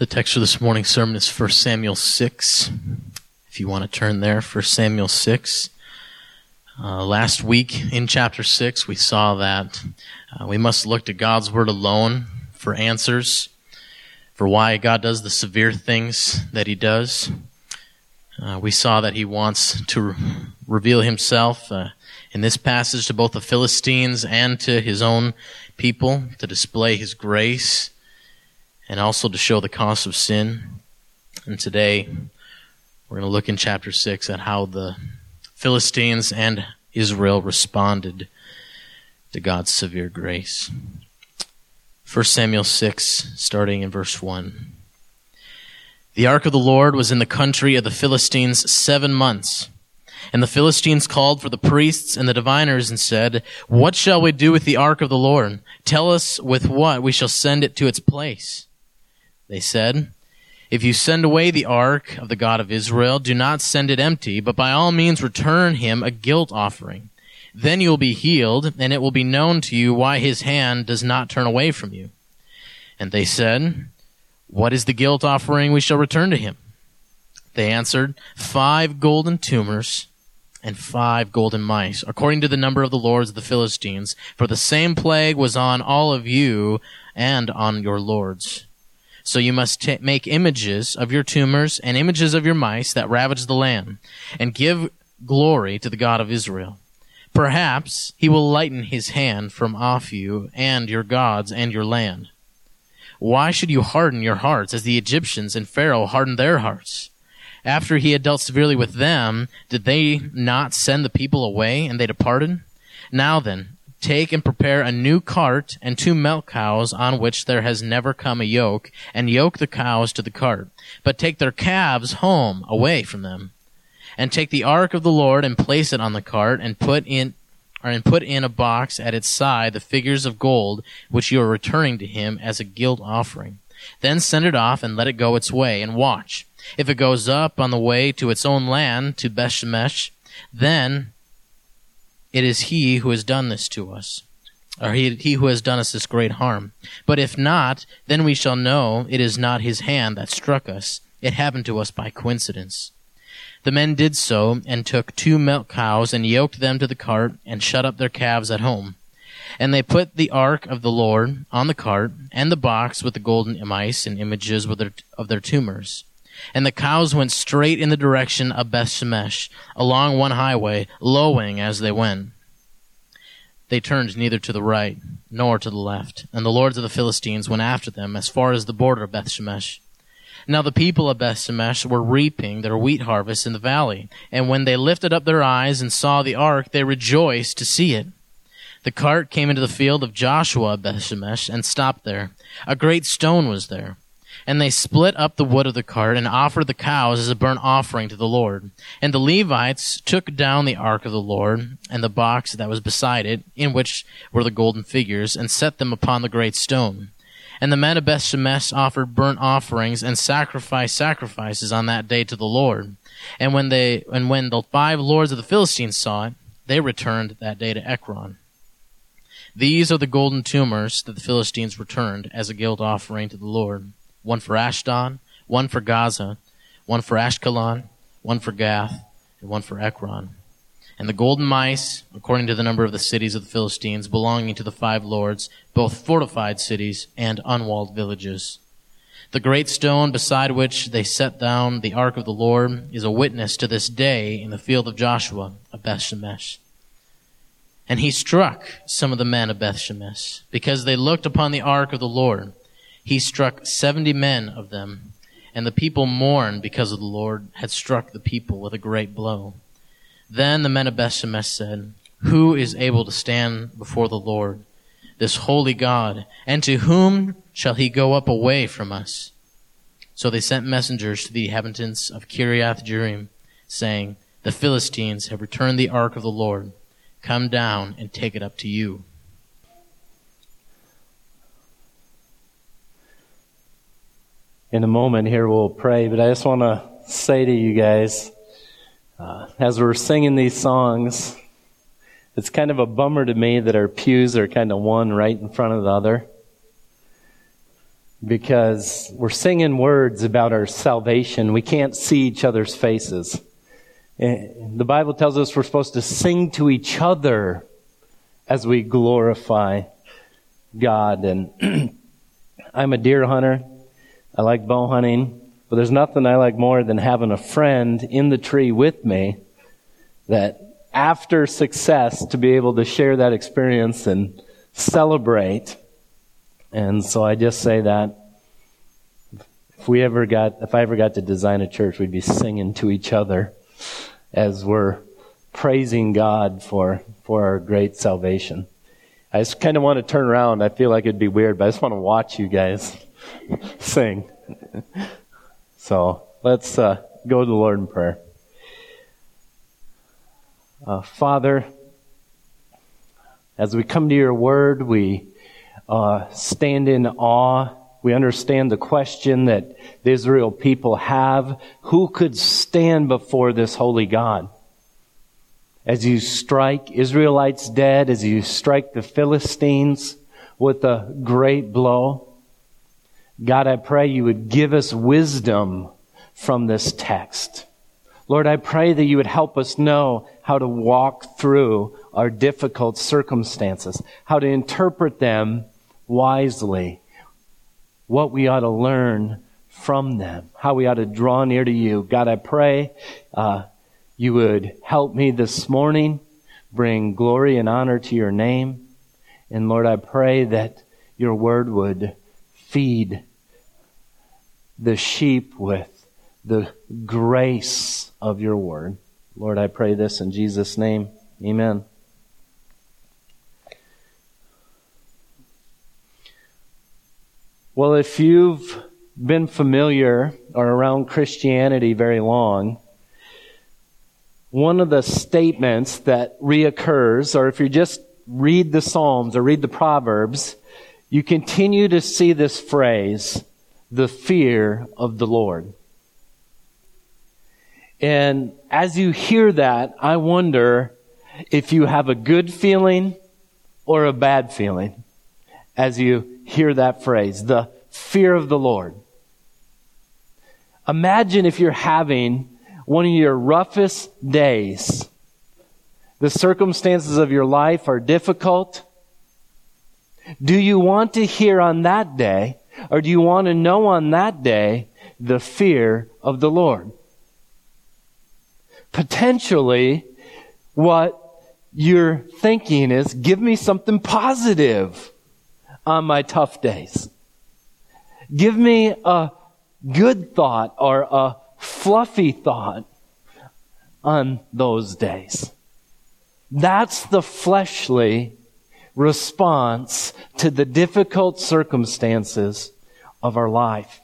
The text for this morning's sermon is 1 Samuel 6. If you want to turn there, 1 Samuel 6. Uh, last week in chapter 6, we saw that uh, we must look to God's Word alone for answers, for why God does the severe things that He does. Uh, we saw that He wants to re- reveal Himself uh, in this passage to both the Philistines and to His own people, to display His grace and also to show the cost of sin. And today, we're going to look in chapter 6 at how the Philistines and Israel responded to God's severe grace. 1 Samuel 6, starting in verse 1. The ark of the Lord was in the country of the Philistines seven months. And the Philistines called for the priests and the diviners and said, What shall we do with the ark of the Lord? Tell us with what we shall send it to its place. They said, If you send away the ark of the God of Israel, do not send it empty, but by all means return him a guilt offering. Then you will be healed, and it will be known to you why his hand does not turn away from you. And they said, What is the guilt offering we shall return to him? They answered, Five golden tumors and five golden mice, according to the number of the lords of the Philistines, for the same plague was on all of you and on your lords. So you must t- make images of your tumors and images of your mice that ravage the land, and give glory to the God of Israel. Perhaps he will lighten his hand from off you and your gods and your land. Why should you harden your hearts as the Egyptians and Pharaoh hardened their hearts? After he had dealt severely with them, did they not send the people away and they departed? Now then, Take and prepare a new cart and two milk cows on which there has never come a yoke, and yoke the cows to the cart. But take their calves home, away from them. And take the ark of the Lord and place it on the cart, and put in or and put in a box at its side the figures of gold which you are returning to him as a guilt offering. Then send it off and let it go its way, and watch. If it goes up on the way to its own land, to Bethshemesh, then it is he who has done this to us, or he, he who has done us this great harm. But if not, then we shall know it is not his hand that struck us. It happened to us by coincidence. The men did so, and took two milk cows, and yoked them to the cart, and shut up their calves at home. And they put the ark of the Lord on the cart, and the box with the golden mice and images of their tumors. And the cows went straight in the direction of Beth Shemesh, along one highway, lowing as they went. They turned neither to the right nor to the left, and the lords of the Philistines went after them as far as the border of Beth Shemesh. Now the people of Beth Shemesh were reaping their wheat harvest in the valley, and when they lifted up their eyes and saw the ark, they rejoiced to see it. The cart came into the field of Joshua Beth Shemesh and stopped there. A great stone was there and they split up the wood of the cart and offered the cows as a burnt offering to the Lord. And the Levites took down the ark of the Lord and the box that was beside it, in which were the golden figures, and set them upon the great stone. And the men of Beth Shemesh offered burnt offerings and sacrificed sacrifices on that day to the Lord. And when they and when the five lords of the Philistines saw it, they returned that day to Ekron. These are the golden tumors that the Philistines returned as a guilt offering to the Lord one for Ashdod, one for Gaza, one for Ashkelon, one for Gath, and one for Ekron. And the golden mice, according to the number of the cities of the Philistines, belonging to the five lords, both fortified cities and unwalled villages. The great stone beside which they set down the ark of the Lord is a witness to this day in the field of Joshua of Beth Shemesh. And he struck some of the men of Beth Shemesh because they looked upon the ark of the Lord he struck seventy men of them, and the people mourned because the Lord had struck the people with a great blow. Then the men of Bethshemesh said, Who is able to stand before the Lord, this holy God, and to whom shall he go up away from us? So they sent messengers to the inhabitants of Kiriath Jearim, saying, The Philistines have returned the ark of the Lord. Come down and take it up to you. In a moment here we'll pray, but I just want to say to you guys, uh, as we're singing these songs, it's kind of a bummer to me that our pews are kind of one right in front of the other. because we're singing words about our salvation. We can't see each other's faces. The Bible tells us we're supposed to sing to each other as we glorify God. And I'm a deer hunter. I like bow hunting. But there's nothing I like more than having a friend in the tree with me that after success to be able to share that experience and celebrate. And so I just say that if we ever got, if I ever got to design a church, we'd be singing to each other as we're praising God for, for our great salvation. I just kind of want to turn around. I feel like it'd be weird, but I just want to watch you guys sing. so let's uh, go to the Lord in prayer. Uh, Father, as we come to your word, we uh, stand in awe. We understand the question that the Israel people have. Who could stand before this holy God? As you strike Israelites dead, as you strike the Philistines with a great blow, God, I pray you would give us wisdom from this text. Lord, I pray that you would help us know how to walk through our difficult circumstances, how to interpret them wisely, what we ought to learn from them, how we ought to draw near to you. God, I pray uh, you would help me this morning, bring glory and honor to your name. And Lord, I pray that your word would feed the sheep with the grace of your word. Lord, I pray this in Jesus' name. Amen. Well, if you've been familiar or around Christianity very long, one of the statements that reoccurs, or if you just read the Psalms or read the Proverbs, you continue to see this phrase, the fear of the Lord. And as you hear that, I wonder if you have a good feeling or a bad feeling as you hear that phrase, the fear of the Lord. Imagine if you're having one of your roughest days. The circumstances of your life are difficult. Do you want to hear on that day, or do you want to know on that day the fear of the Lord? potentially what you're thinking is give me something positive on my tough days. Give me a good thought or a fluffy thought on those days. That's the fleshly response to the difficult circumstances of our life.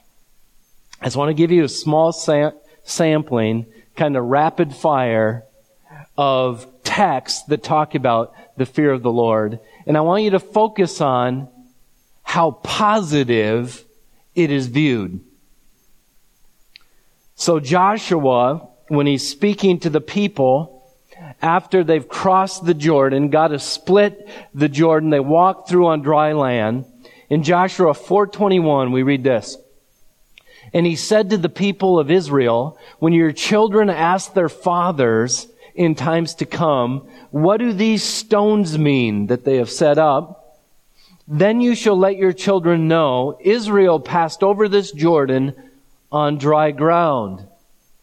I just want to give you a small sam- sampling kind of rapid fire of texts that talk about the fear of the Lord. And I want you to focus on how positive it is viewed. So Joshua, when he's speaking to the people, after they've crossed the Jordan, God has split the Jordan, they walk through on dry land. In Joshua 421, we read this. And he said to the people of Israel, when your children ask their fathers in times to come, what do these stones mean that they have set up? Then you shall let your children know Israel passed over this Jordan on dry ground.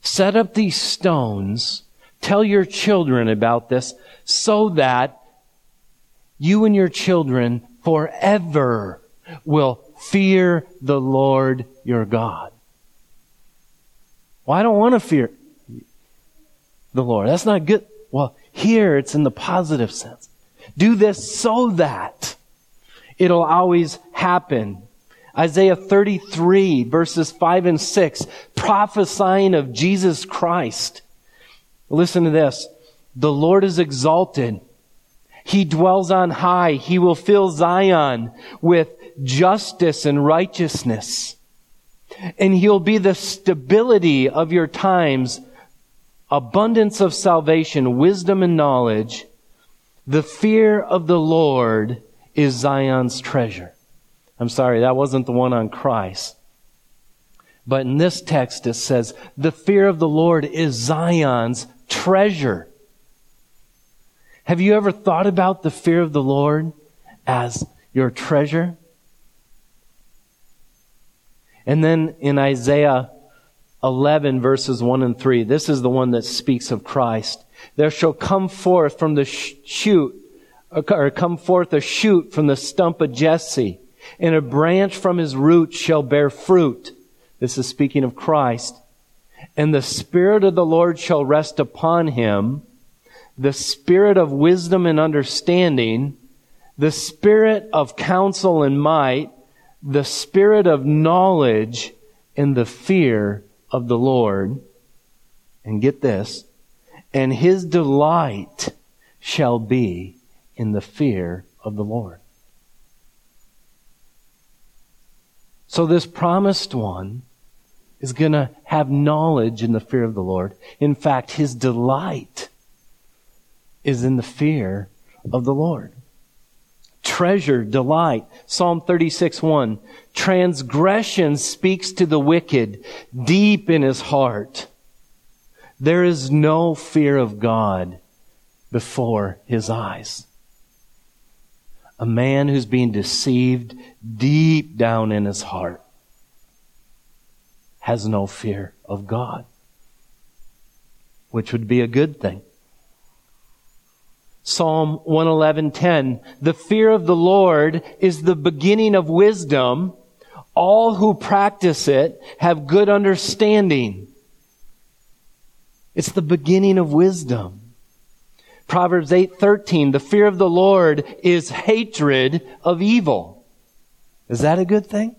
Set up these stones Tell your children about this so that you and your children forever will fear the Lord your God. Well, I don't want to fear the Lord. That's not good. Well, here it's in the positive sense. Do this so that it'll always happen. Isaiah 33 verses 5 and 6, prophesying of Jesus Christ. Listen to this. The Lord is exalted. He dwells on high. He will fill Zion with justice and righteousness. And he'll be the stability of your times, abundance of salvation, wisdom and knowledge. The fear of the Lord is Zion's treasure. I'm sorry, that wasn't the one on Christ. But in this text it says, the fear of the Lord is Zion's treasure. Have you ever thought about the fear of the Lord as your treasure? And then in Isaiah 11 verses 1 and 3, this is the one that speaks of Christ. There shall come forth from the shoot, or come forth a shoot from the stump of Jesse, and a branch from his root shall bear fruit. This is speaking of Christ. And the Spirit of the Lord shall rest upon him, the Spirit of wisdom and understanding, the Spirit of counsel and might, the Spirit of knowledge and the fear of the Lord. And get this, and his delight shall be in the fear of the Lord. So this promised one is going to have knowledge in the fear of the Lord. In fact, his delight is in the fear of the Lord. Treasure, delight. Psalm 36, 1. Transgression speaks to the wicked deep in his heart. There is no fear of God before his eyes. A man who's being deceived deep down in his heart has no fear of God, which would be a good thing. Psalm 111:10 The fear of the Lord is the beginning of wisdom. All who practice it have good understanding. It's the beginning of wisdom. Proverbs 8:13 The fear of the Lord is hatred of evil. Is that a good thing?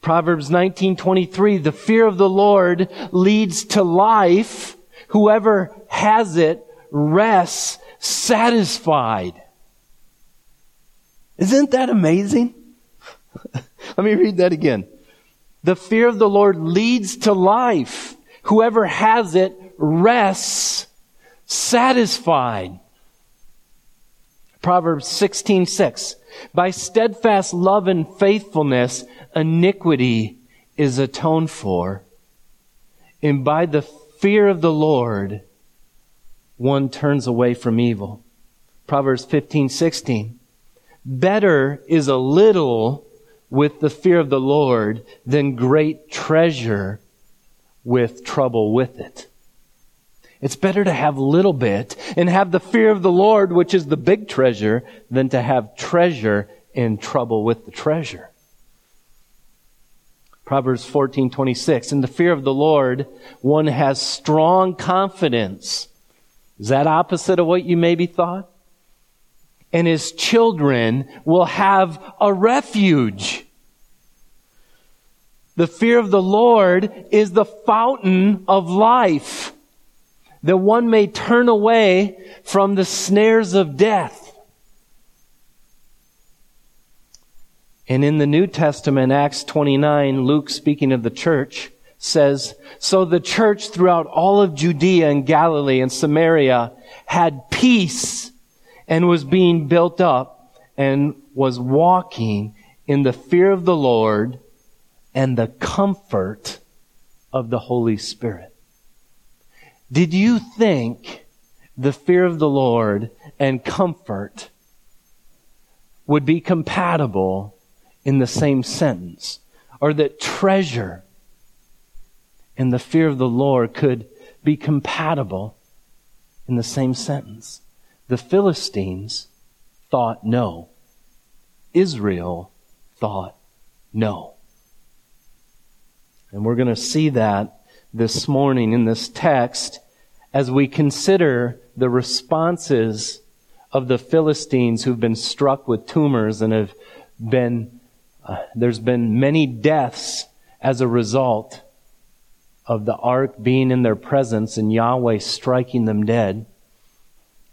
Proverbs 19:23 The fear of the Lord leads to life. Whoever has it rests satisfied. Isn't that amazing? Let me read that again. The fear of the Lord leads to life. Whoever has it rests satisfied. Proverbs 16:6 6, By steadfast love and faithfulness iniquity is atoned for, and by the fear of the Lord one turns away from evil. Proverbs 15:16 Better is a little with the fear of the Lord than great treasure with trouble with it. It's better to have little bit and have the fear of the Lord, which is the big treasure, than to have treasure in trouble with the treasure. Proverbs 14:26 In the fear of the Lord one has strong confidence. Is that opposite of what you maybe thought? And his children will have a refuge. The fear of the Lord is the fountain of life, that one may turn away from the snares of death. And in the New Testament, Acts 29, Luke speaking of the church, says, So the church throughout all of Judea and Galilee and Samaria had peace and was being built up and was walking in the fear of the Lord and the comfort of the Holy Spirit. Did you think the fear of the Lord and comfort would be compatible in the same sentence, or that treasure and the fear of the Lord could be compatible in the same sentence. The Philistines thought no. Israel thought no. And we're going to see that this morning in this text as we consider the responses of the Philistines who've been struck with tumors and have been, uh, there's been many deaths as a result of the ark being in their presence and Yahweh striking them dead.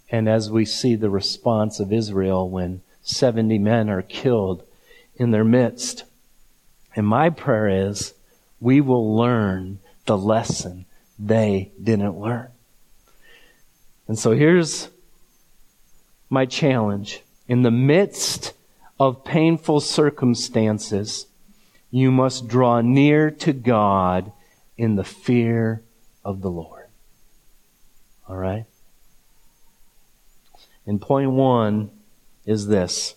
And as we see the response of Israel when 70 men are killed in their midst. And my prayer is we will learn the lesson they didn't learn. And so here's my challenge. In the midst of painful circumstances, you must draw near to God in the fear of the Lord. All right? And point one is this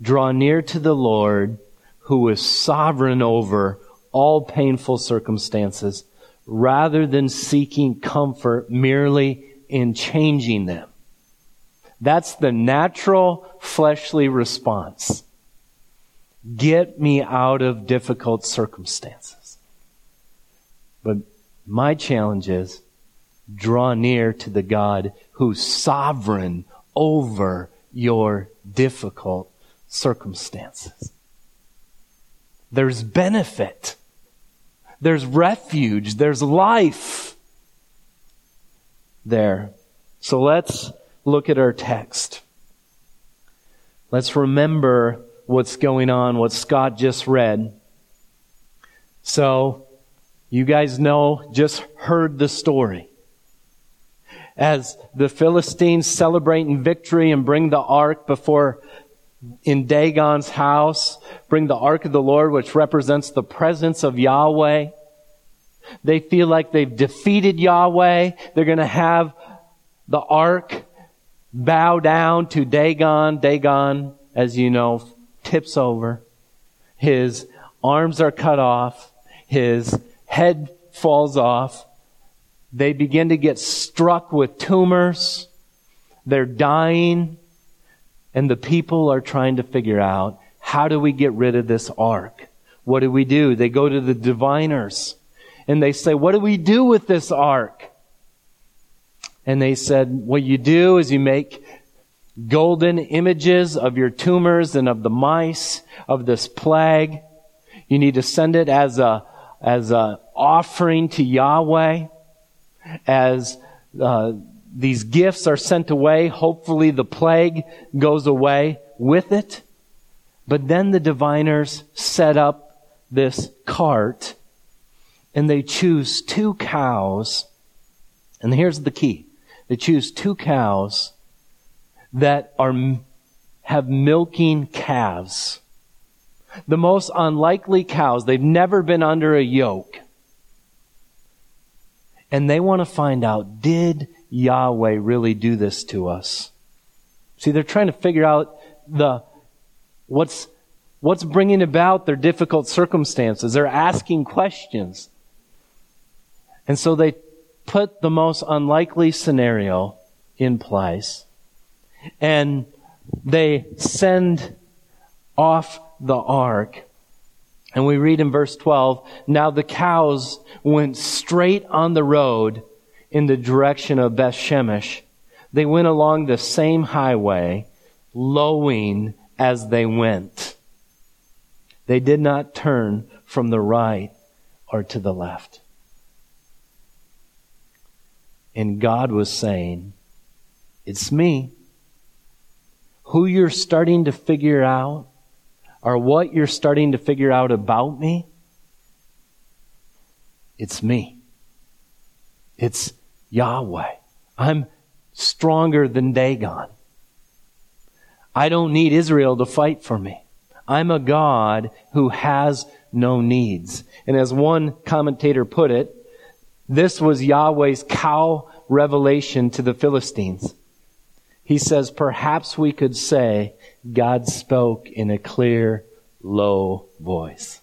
draw near to the Lord who is sovereign over all painful circumstances rather than seeking comfort merely in changing them. That's the natural fleshly response. Get me out of difficult circumstances. But my challenge is draw near to the God who's sovereign over your difficult circumstances. There's benefit. There's refuge. There's life there. So let's look at our text. Let's remember what's going on, what Scott just read. So, you guys know, just heard the story. As the Philistines celebrate in victory and bring the ark before in Dagon's house, bring the ark of the Lord, which represents the presence of Yahweh. They feel like they've defeated Yahweh. They're going to have the ark bow down to Dagon. Dagon, as you know, tips over. His arms are cut off. His head falls off. They begin to get struck with tumors. They're dying. And the people are trying to figure out how do we get rid of this ark? What do we do? They go to the diviners and they say, what do we do with this ark? And they said, what you do is you make golden images of your tumors and of the mice of this plague. You need to send it as a, as a offering to Yahweh. As, uh, these gifts are sent away, hopefully the plague goes away with it. But then the diviners set up this cart and they choose two cows. And here's the key. They choose two cows that are, have milking calves. The most unlikely cows. They've never been under a yoke. And they want to find out, did Yahweh really do this to us? See, they're trying to figure out the, what's, what's bringing about their difficult circumstances. They're asking questions. And so they put the most unlikely scenario in place and they send off the ark. And we read in verse 12, now the cows went straight on the road in the direction of Beth Shemesh. They went along the same highway, lowing as they went. They did not turn from the right or to the left. And God was saying, It's me. Who you're starting to figure out, or what you're starting to figure out about me, it's me. It's Yahweh. I'm stronger than Dagon. I don't need Israel to fight for me. I'm a God who has no needs. And as one commentator put it, this was Yahweh's cow revelation to the Philistines. He says, perhaps we could say God spoke in a clear, low voice.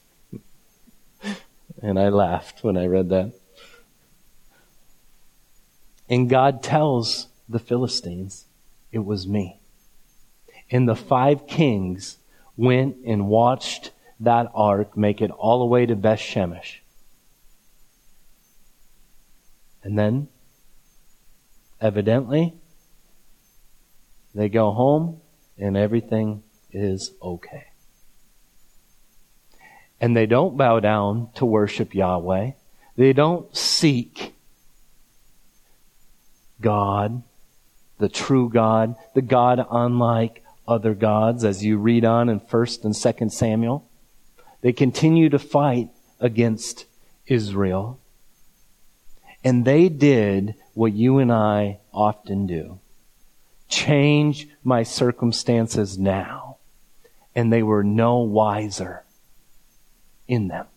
And I laughed when I read that. And God tells the Philistines, it was me. And the five kings went and watched that ark make it all the way to Beth Shemesh. And then, evidently, they go home and everything is okay. and they don't bow down to worship Yahweh. They don't seek God, the true God, the God unlike other gods, as you read on in 1st and 2nd Samuel. They continue to fight against Israel. And they did what you and I often do. Change my circumstances now. And they were no wiser in them.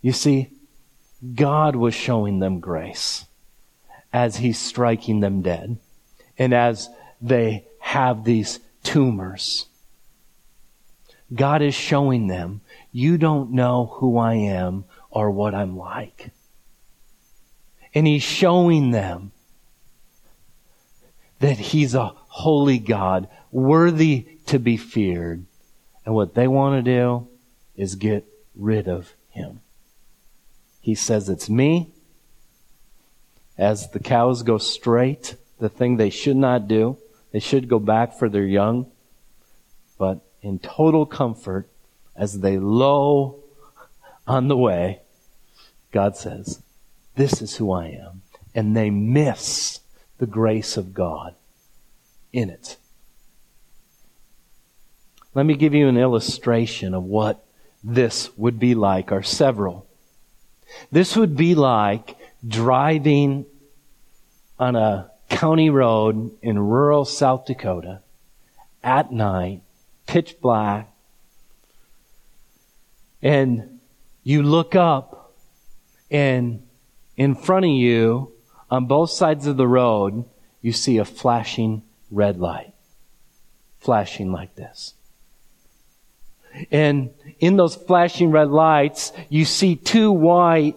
You see, God was showing them grace as He's striking them dead and as they have these tumors. God is showing them, you don't know who I am or what I'm like. And He's showing them that He's a holy God, worthy to be feared. And what they want to do is get rid of him. He says, It's me. As the cows go straight, the thing they should not do, they should go back for their young. But in total comfort, as they low on the way, God says, This is who I am. And they miss the grace of God in it. Let me give you an illustration of what this would be like, or several. This would be like driving on a county road in rural South Dakota at night, pitch black, and you look up and in front of you, on both sides of the road, you see a flashing red light. Flashing like this. And in those flashing red lights, you see two white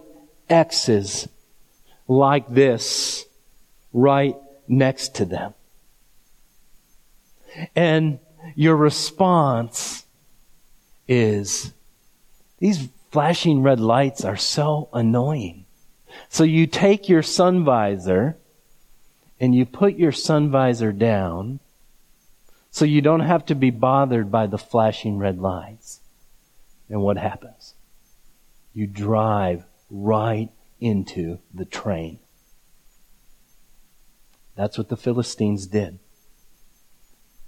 X's like this right next to them. And your response is, these flashing red lights are so annoying. So you take your sun visor and you put your sun visor down so you don't have to be bothered by the flashing red lights. And what happens? You drive right into the train. That's what the Philistines did.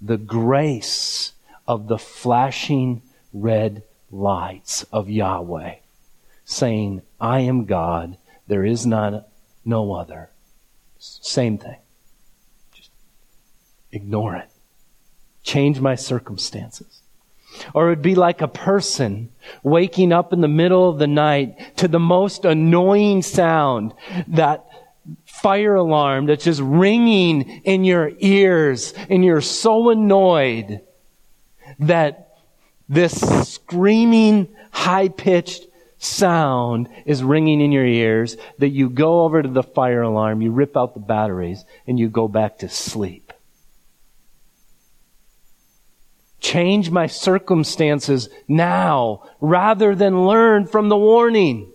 The grace of the flashing red lights of Yahweh saying, I am God, there is none, no other. Same thing. Just ignore it change my circumstances. Or it would be like a person waking up in the middle of the night to the most annoying sound, that fire alarm that's just ringing in your ears, and you're so annoyed that this screaming, high pitched sound is ringing in your ears that you go over to the fire alarm, you rip out the batteries, and you go back to sleep. Change my circumstances now rather than learn from the warning.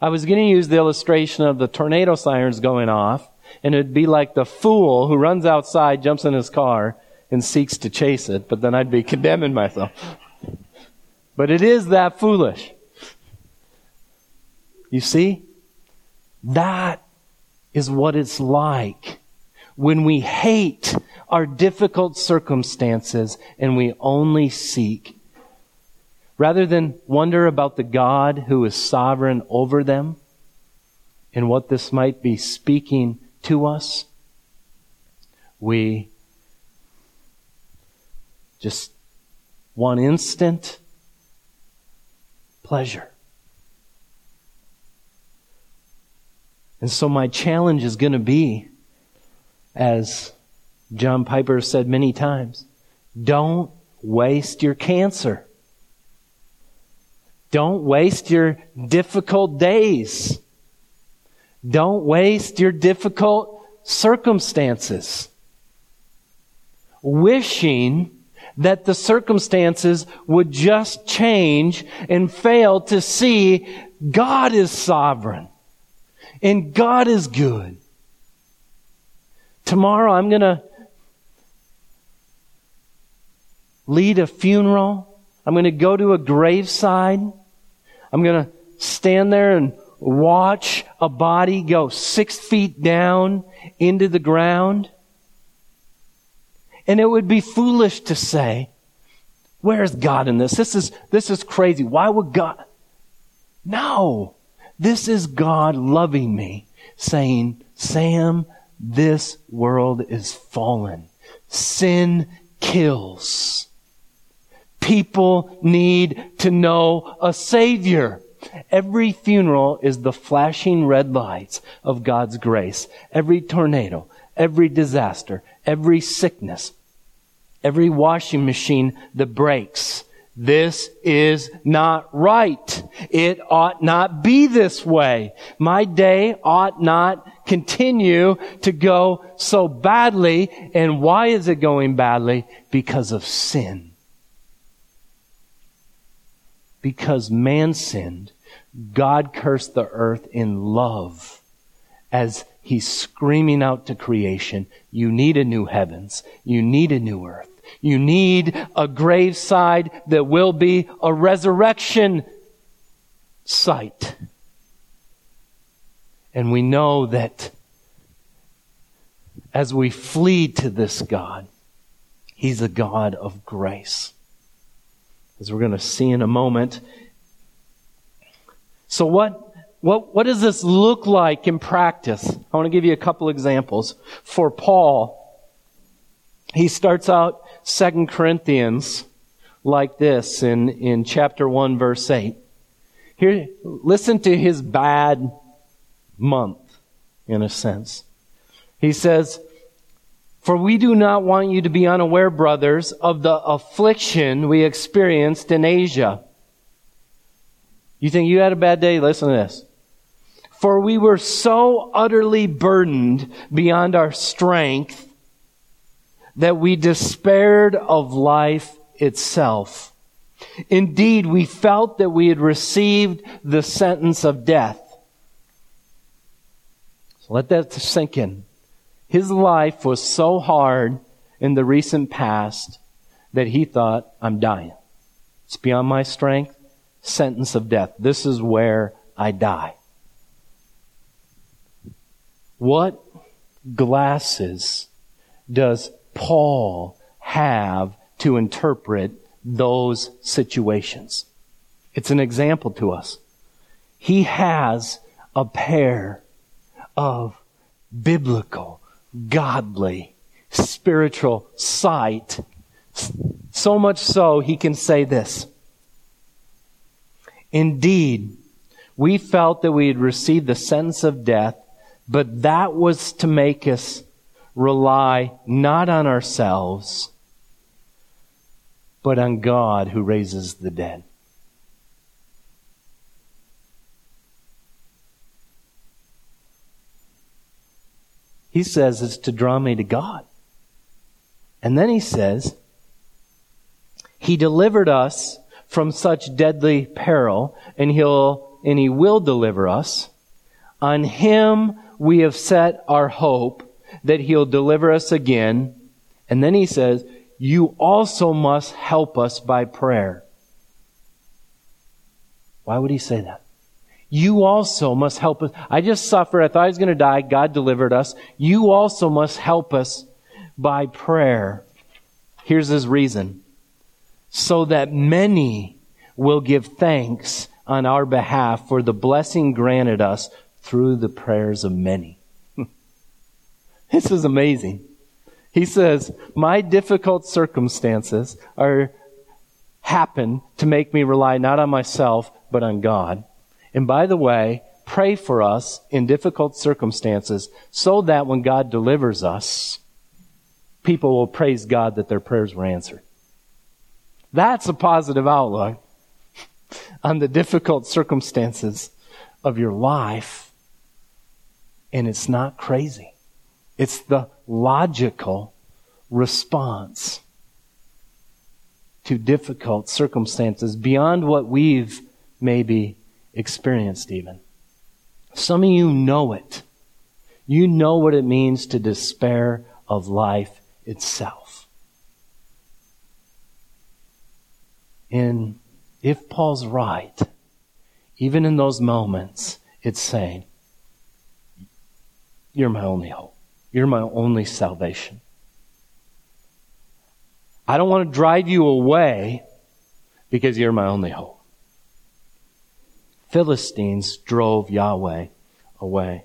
I was going to use the illustration of the tornado sirens going off, and it'd be like the fool who runs outside, jumps in his car, and seeks to chase it, but then I'd be condemning myself. But it is that foolish. You see? That is what it's like when we hate our difficult circumstances and we only seek. Rather than wonder about the God who is sovereign over them and what this might be speaking to us, we just one instant pleasure. And so my challenge is going to be as John Piper said many times, don't waste your cancer. Don't waste your difficult days. Don't waste your difficult circumstances. Wishing that the circumstances would just change and fail to see God is sovereign and God is good. Tomorrow I'm going to lead a funeral I'm going to go to a graveside. I'm going to stand there and watch a body go six feet down into the ground. And it would be foolish to say, where's God in this? This is, this is crazy. Why would God? No. This is God loving me, saying, Sam, this world is fallen. Sin kills. People need to know a Savior. Every funeral is the flashing red lights of God's grace. Every tornado, every disaster, every sickness, every washing machine that breaks. This is not right. It ought not be this way. My day ought not continue to go so badly. And why is it going badly? Because of sin because man sinned, God cursed the earth in love as he's screaming out to creation, you need a new heavens. You need a new earth. You need a graveside that will be a resurrection site. And we know that as we flee to this God, He's a God of grace as we're going to see in a moment. So what, what, what does this look like in practice? I want to give you a couple examples. For Paul, he starts out Second Corinthians like this in, in chapter 1 verse 8. Here, listen to his bad month, in a sense. He says, for we do not want you to be unaware, brothers, of the affliction we experienced in Asia. You think you had a bad day? Listen to this. For we were so utterly burdened beyond our strength that we despaired of life itself. Indeed, we felt that we had received the sentence of death. So let that sink in. His life was so hard in the recent past that he thought, I'm dying. It's beyond my strength. Sentence of death. This is where I die. What glasses does Paul have to interpret those situations? It's an example to us. He has a pair of biblical godly, spiritual sight. So much so, he can say this. Indeed, we felt that we had received the sentence of death, but that was to make us rely not on ourselves, but on God who raises the dead. He says it's to draw me to God. And then he says, He delivered us from such deadly peril, and He'll, and He will deliver us. On Him we have set our hope that He'll deliver us again. And then He says, You also must help us by prayer. Why would He say that? You also must help us. I just suffered. I thought I was going to die. God delivered us. You also must help us by prayer. Here's his reason. So that many will give thanks on our behalf for the blessing granted us through the prayers of many. this is amazing. He says, my difficult circumstances are happen to make me rely not on myself, but on God. And by the way, pray for us in difficult circumstances so that when God delivers us, people will praise God that their prayers were answered. That's a positive outlook on the difficult circumstances of your life. And it's not crazy. It's the logical response to difficult circumstances beyond what we've maybe experienced, even. Some of you know it. You know what it means to despair of life itself. And if Paul's right, even in those moments, it's saying, You're my only hope. You're my only salvation. I don't want to drive you away because you're my only hope. Philistines drove Yahweh away.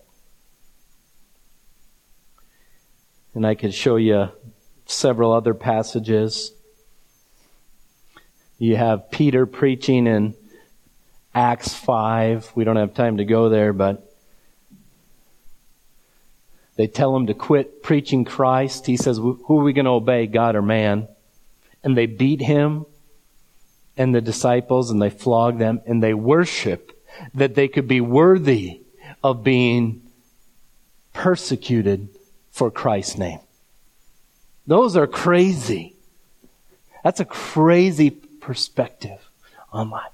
And I could show you several other passages. You have Peter preaching in Acts 5. We don't have time to go there, but they tell him to quit preaching Christ. He says, Who are we going to obey, God or man? And they beat him and the disciples and they flog them and they worship that they could be worthy of being persecuted for Christ's name. Those are crazy. That's a crazy perspective on life.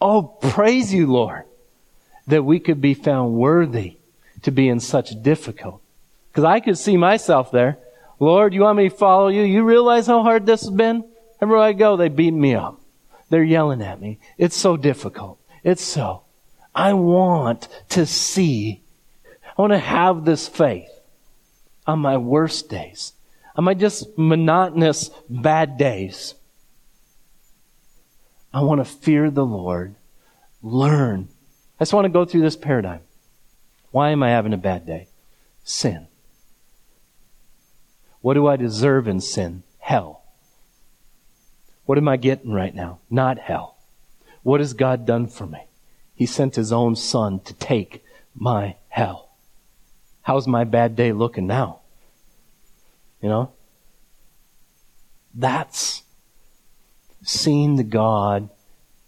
Oh, praise you, Lord, that we could be found worthy to be in such difficult. Because I could see myself there. Lord, you want me to follow you? You realize how hard this has been? Everywhere I go, they beat me up. They're yelling at me. It's so difficult. It's so. I want to see, I want to have this faith on my worst days, on my just monotonous bad days. I want to fear the Lord, learn. I just want to go through this paradigm. Why am I having a bad day? Sin. What do I deserve in sin? Hell. What am I getting right now? Not hell. What has God done for me? He sent his own son to take my hell. How's my bad day looking now? You know? That's seeing the God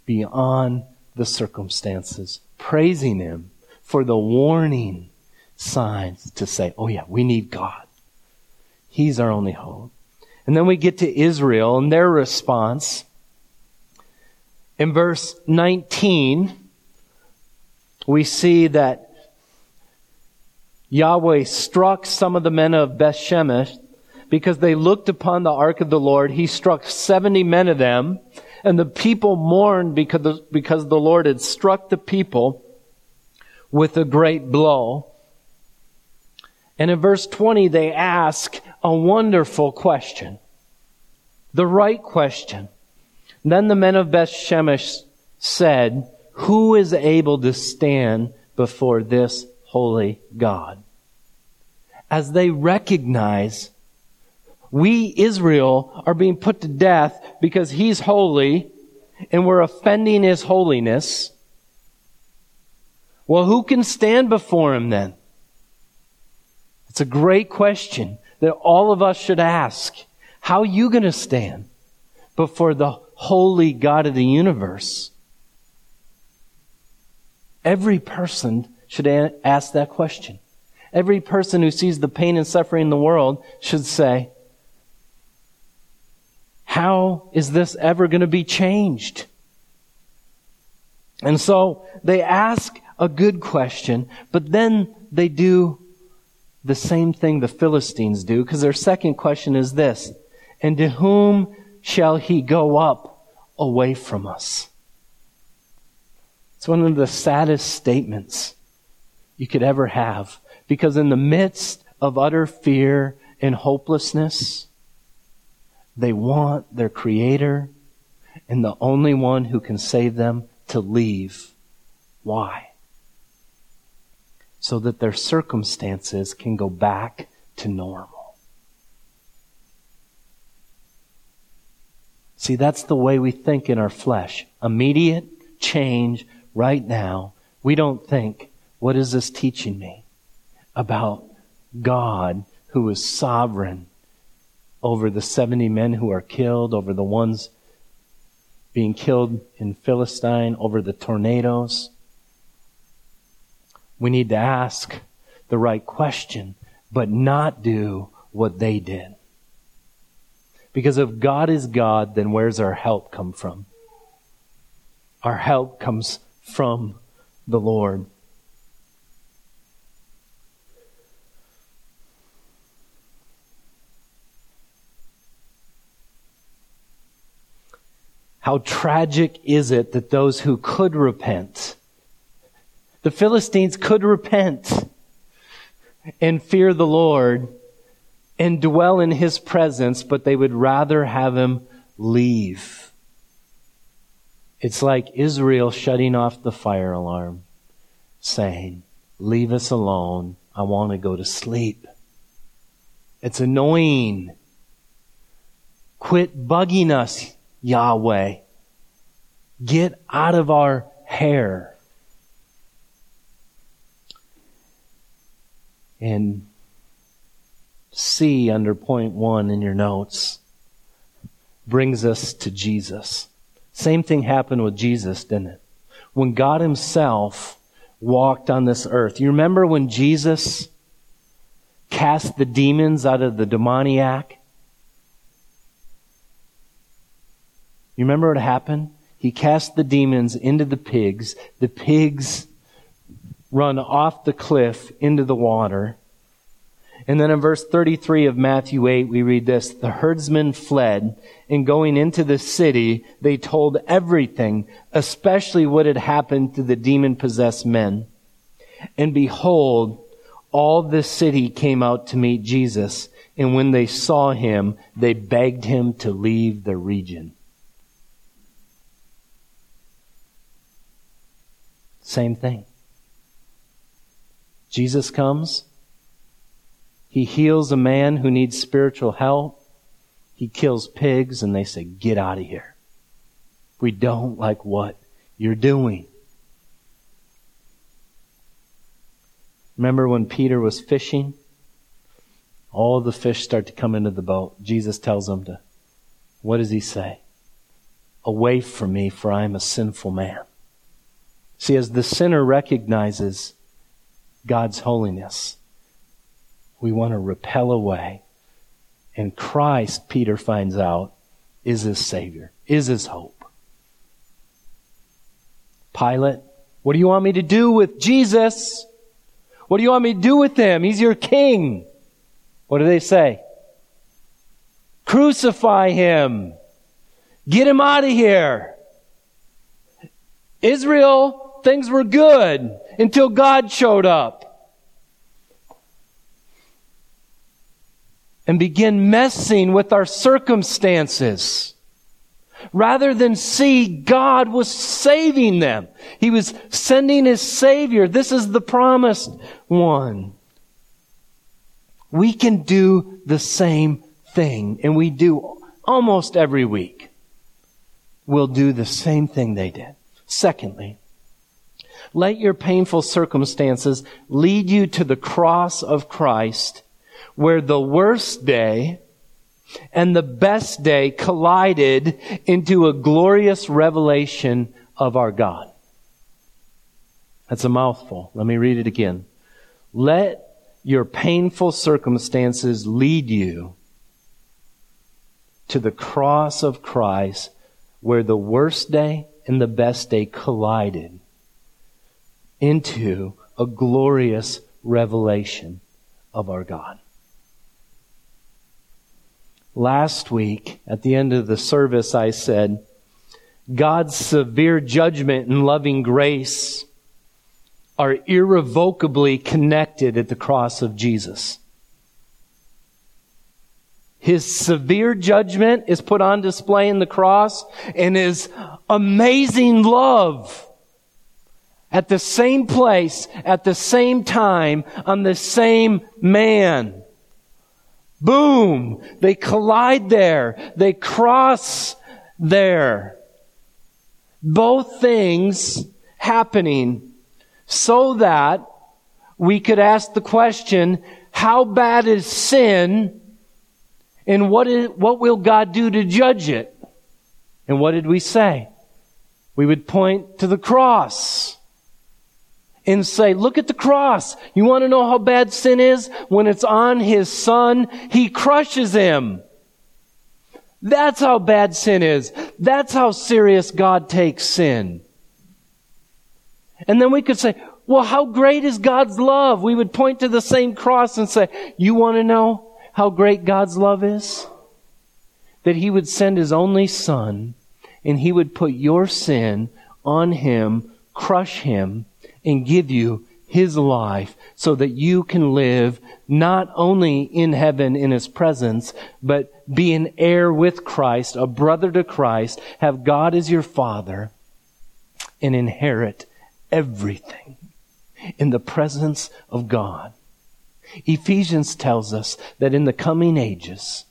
beyond the circumstances, praising him for the warning signs to say, oh yeah, we need God. He's our only hope. And then we get to Israel and their response. In verse 19, we see that Yahweh struck some of the men of Bethshemesh because they looked upon the ark of the Lord. He struck 70 men of them, and the people mourned because the, because the Lord had struck the people with a great blow. And in verse 20, they ask a wonderful question. The right question. Then the men of Bethshemesh said, who is able to stand before this holy God? As they recognize we, Israel, are being put to death because He's holy and we're offending His holiness. Well, who can stand before Him then? It's a great question that all of us should ask. How are you going to stand before the holy God of the universe? Every person should ask that question. Every person who sees the pain and suffering in the world should say, How is this ever going to be changed? And so they ask a good question, but then they do the same thing the Philistines do, because their second question is this And to whom shall he go up away from us? It's one of the saddest statements you could ever have. Because in the midst of utter fear and hopelessness, they want their Creator and the only one who can save them to leave. Why? So that their circumstances can go back to normal. See, that's the way we think in our flesh. Immediate change right now, we don't think, what is this teaching me about God who is sovereign over the 70 men who are killed, over the ones being killed in Philistine, over the tornadoes? We need to ask the right question, but not do what they did. Because if God is God, then where's our help come from? Our help comes from the Lord. How tragic is it that those who could repent, the Philistines could repent and fear the Lord and dwell in his presence, but they would rather have him leave. It's like Israel shutting off the fire alarm, saying, Leave us alone. I want to go to sleep. It's annoying. Quit bugging us, Yahweh. Get out of our hair. And C under point one in your notes brings us to Jesus. Same thing happened with Jesus, didn't it? When God Himself walked on this earth. You remember when Jesus cast the demons out of the demoniac? You remember what happened? He cast the demons into the pigs. The pigs run off the cliff into the water. And then in verse 33 of Matthew 8, we read this The herdsmen fled, and going into the city, they told everything, especially what had happened to the demon possessed men. And behold, all the city came out to meet Jesus, and when they saw him, they begged him to leave the region. Same thing. Jesus comes, he heals a man who needs spiritual help. He kills pigs and they say, get out of here. We don't like what you're doing. Remember when Peter was fishing? All the fish start to come into the boat. Jesus tells them to, what does he say? Away from me, for I am a sinful man. See, as the sinner recognizes God's holiness, we want to repel away. And Christ, Peter finds out, is his Savior, is his hope. Pilate, what do you want me to do with Jesus? What do you want me to do with him? He's your king. What do they say? Crucify him. Get him out of here. Israel, things were good until God showed up. And begin messing with our circumstances. Rather than see God was saving them. He was sending His Savior. This is the promised one. We can do the same thing, and we do almost every week. We'll do the same thing they did. Secondly, let your painful circumstances lead you to the cross of Christ where the worst day and the best day collided into a glorious revelation of our God. That's a mouthful. Let me read it again. Let your painful circumstances lead you to the cross of Christ where the worst day and the best day collided into a glorious revelation of our God. Last week, at the end of the service, I said, God's severe judgment and loving grace are irrevocably connected at the cross of Jesus. His severe judgment is put on display in the cross and his amazing love at the same place, at the same time, on the same man. Boom! They collide there. They cross there. Both things happening so that we could ask the question, how bad is sin and what, is, what will God do to judge it? And what did we say? We would point to the cross and say, look at the cross. You want to know how bad sin is? When it's on his son, he crushes him. That's how bad sin is. That's how serious God takes sin. And then we could say, well, how great is God's love? We would point to the same cross and say, you want to know how great God's love is? That he would send his only son and he would put your sin on him, crush him, and give you his life so that you can live not only in heaven in his presence, but be an heir with Christ, a brother to Christ, have God as your father, and inherit everything in the presence of God. Ephesians tells us that in the coming ages,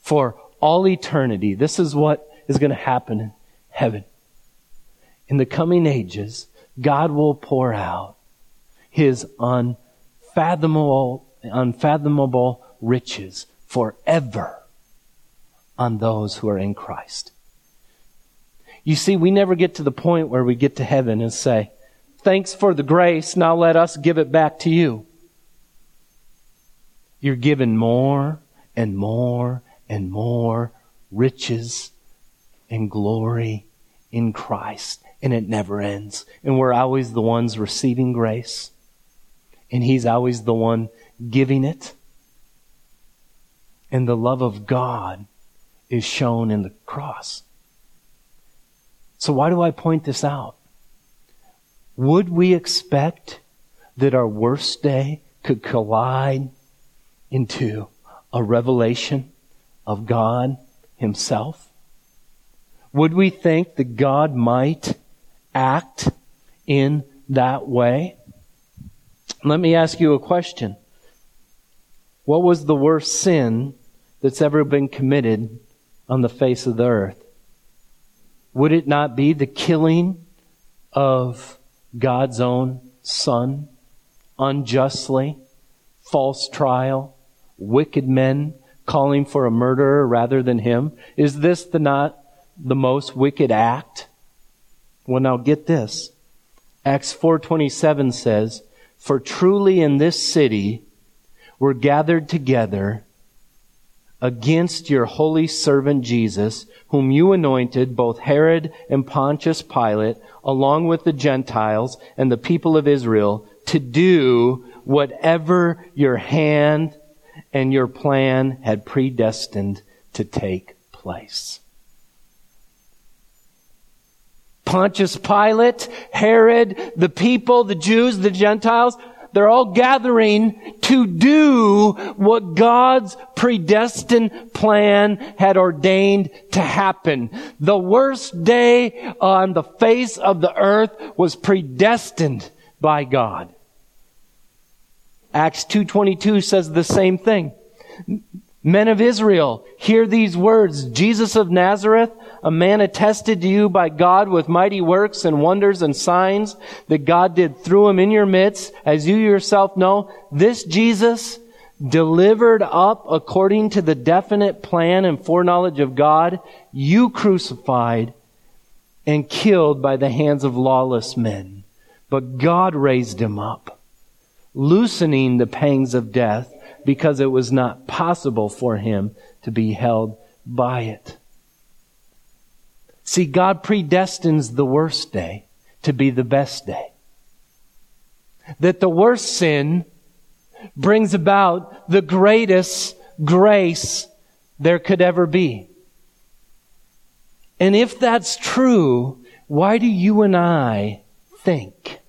for all eternity, this is what is going to happen in heaven. In the coming ages, God will pour out his unfathomable, unfathomable riches forever on those who are in Christ. You see, we never get to the point where we get to heaven and say, Thanks for the grace, now let us give it back to you. You're given more and more and more riches and glory in Christ, and it never ends. And we're always the ones receiving grace, and He's always the one giving it. And the love of God is shown in the cross. So, why do I point this out? Would we expect that our worst day could collide into a revelation of God Himself? Would we think that God might act in that way? Let me ask you a question. What was the worst sin that's ever been committed on the face of the earth? Would it not be the killing of God's own Son unjustly, false trial, wicked men calling for a murderer rather than him? Is this the not the most wicked act? Well, now get this. Acts 4:27 says, "For truly in this city were gathered together against your holy servant Jesus, whom you anointed, both Herod and Pontius Pilate, along with the Gentiles and the people of Israel, to do whatever your hand and your plan had predestined to take place. Pontius Pilate, Herod, the people, the Jews, the Gentiles, they're all gathering to do what God's predestined plan had ordained to happen. The worst day on the face of the earth was predestined by God. Acts 2.22 says the same thing. Men of Israel, hear these words. Jesus of Nazareth, a man attested to you by God with mighty works and wonders and signs that God did through him in your midst, as you yourself know. This Jesus, delivered up according to the definite plan and foreknowledge of God, you crucified and killed by the hands of lawless men. But God raised him up, loosening the pangs of death because it was not possible for him to be held by it. See, God predestines the worst day to be the best day. That the worst sin brings about the greatest grace there could ever be. And if that's true, why do you and I think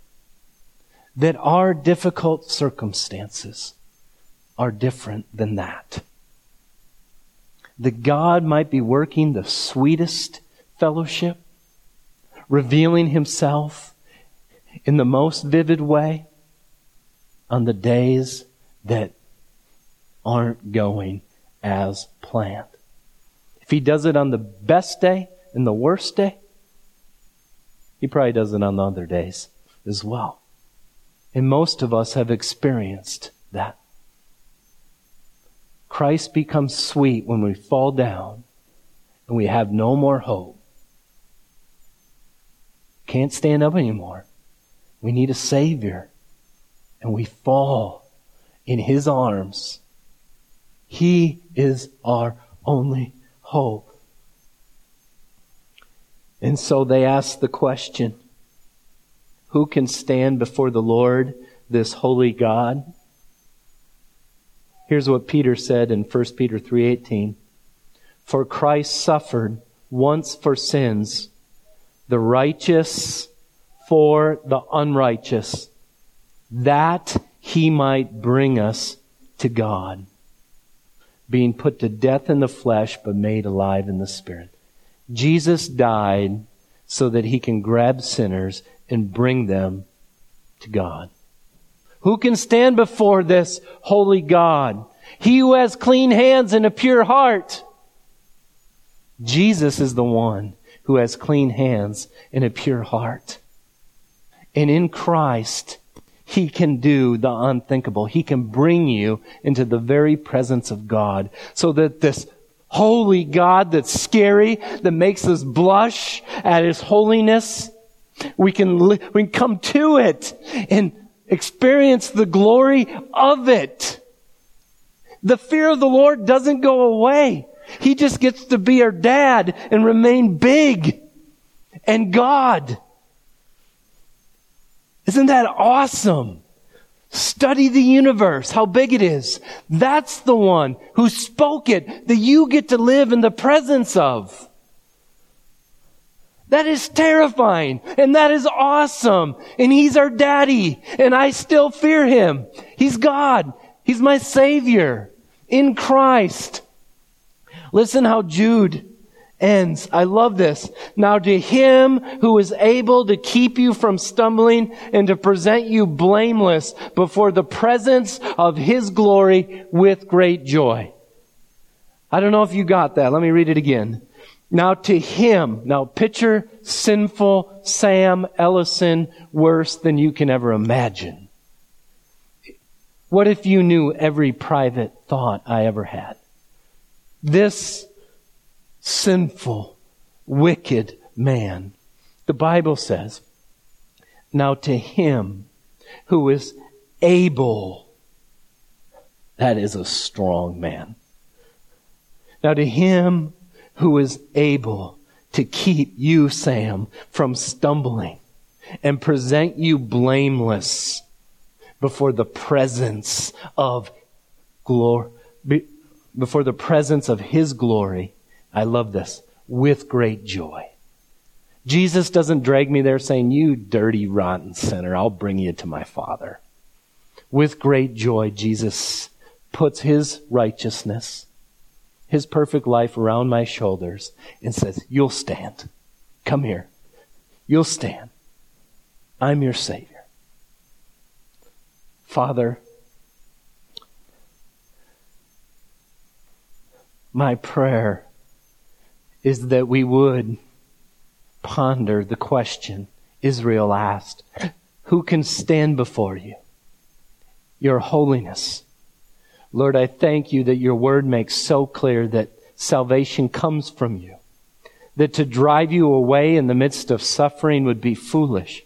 that our difficult circumstances are different than that? That God might be working the sweetest fellowship, revealing himself in the most vivid way on the days that aren't going as planned. If he does it on the best day and the worst day, he probably does it on the other days as well. And most of us have experienced that. Christ becomes sweet when we fall down and we have no more hope. Can't stand up anymore. We need a Savior. And we fall in His arms. He is our only hope. And so they ask the question, who can stand before the Lord, this holy God? Here's what Peter said in 1 Peter 3:18. For Christ suffered once for sins, the righteous for the unrighteous, that he might bring us to God, being put to death in the flesh, but made alive in the spirit. Jesus died so that he can grab sinners and bring them to God. Who can stand before this holy God? He who has clean hands and a pure heart. Jesus is the one who has clean hands and a pure heart. And in Christ, He can do the unthinkable. He can bring you into the very presence of God so that this holy God that's scary, that makes us blush at His holiness, we can, li- we can come to it and experience the glory of it. The fear of the Lord doesn't go away. He just gets to be our dad and remain big and God. Isn't that awesome? Study the universe, how big it is. That's the one who spoke it that you get to live in the presence of. That is terrifying and that is awesome. And he's our daddy and I still fear him. He's God. He's my savior in Christ. Listen how Jude ends. I love this. Now to him who is able to keep you from stumbling and to present you blameless before the presence of his glory with great joy. I don't know if you got that. Let me read it again. Now to him, now picture sinful Sam Ellison worse than you can ever imagine. What if you knew every private thought I ever had? This sinful, wicked man. The Bible says, now to him who is able, that is a strong man. Now to him who is able to keep you, Sam, from stumbling and present you blameless before the presence of glory, before the presence of his glory. I love this. With great joy. Jesus doesn't drag me there saying, you dirty, rotten sinner, I'll bring you to my Father. With great joy, Jesus puts his righteousness, his perfect life around my shoulders and says, you'll stand. Come here. You'll stand. I'm your Savior. Father, my prayer is that we would ponder the question Israel asked Who can stand before you? Your holiness. Lord, I thank you that your word makes so clear that salvation comes from you. That to drive you away in the midst of suffering would be foolish.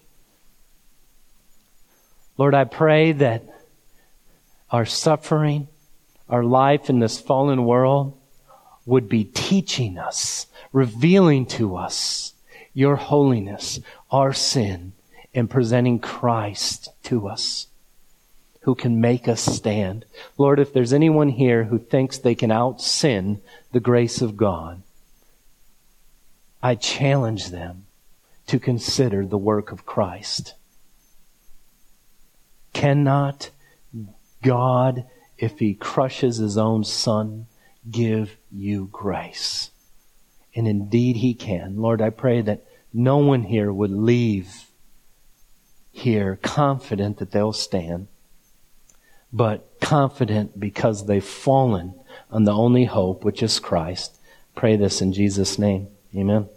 Lord, I pray that our suffering, our life in this fallen world, would be teaching us, revealing to us your holiness, our sin, and presenting Christ to us who can make us stand. Lord, if there's anyone here who thinks they can out sin the grace of God, I challenge them to consider the work of Christ. Cannot God, if he crushes his own son, give you grace. And indeed he can. Lord, I pray that no one here would leave here confident that they'll stand, but confident because they've fallen on the only hope, which is Christ. Pray this in Jesus' name. Amen.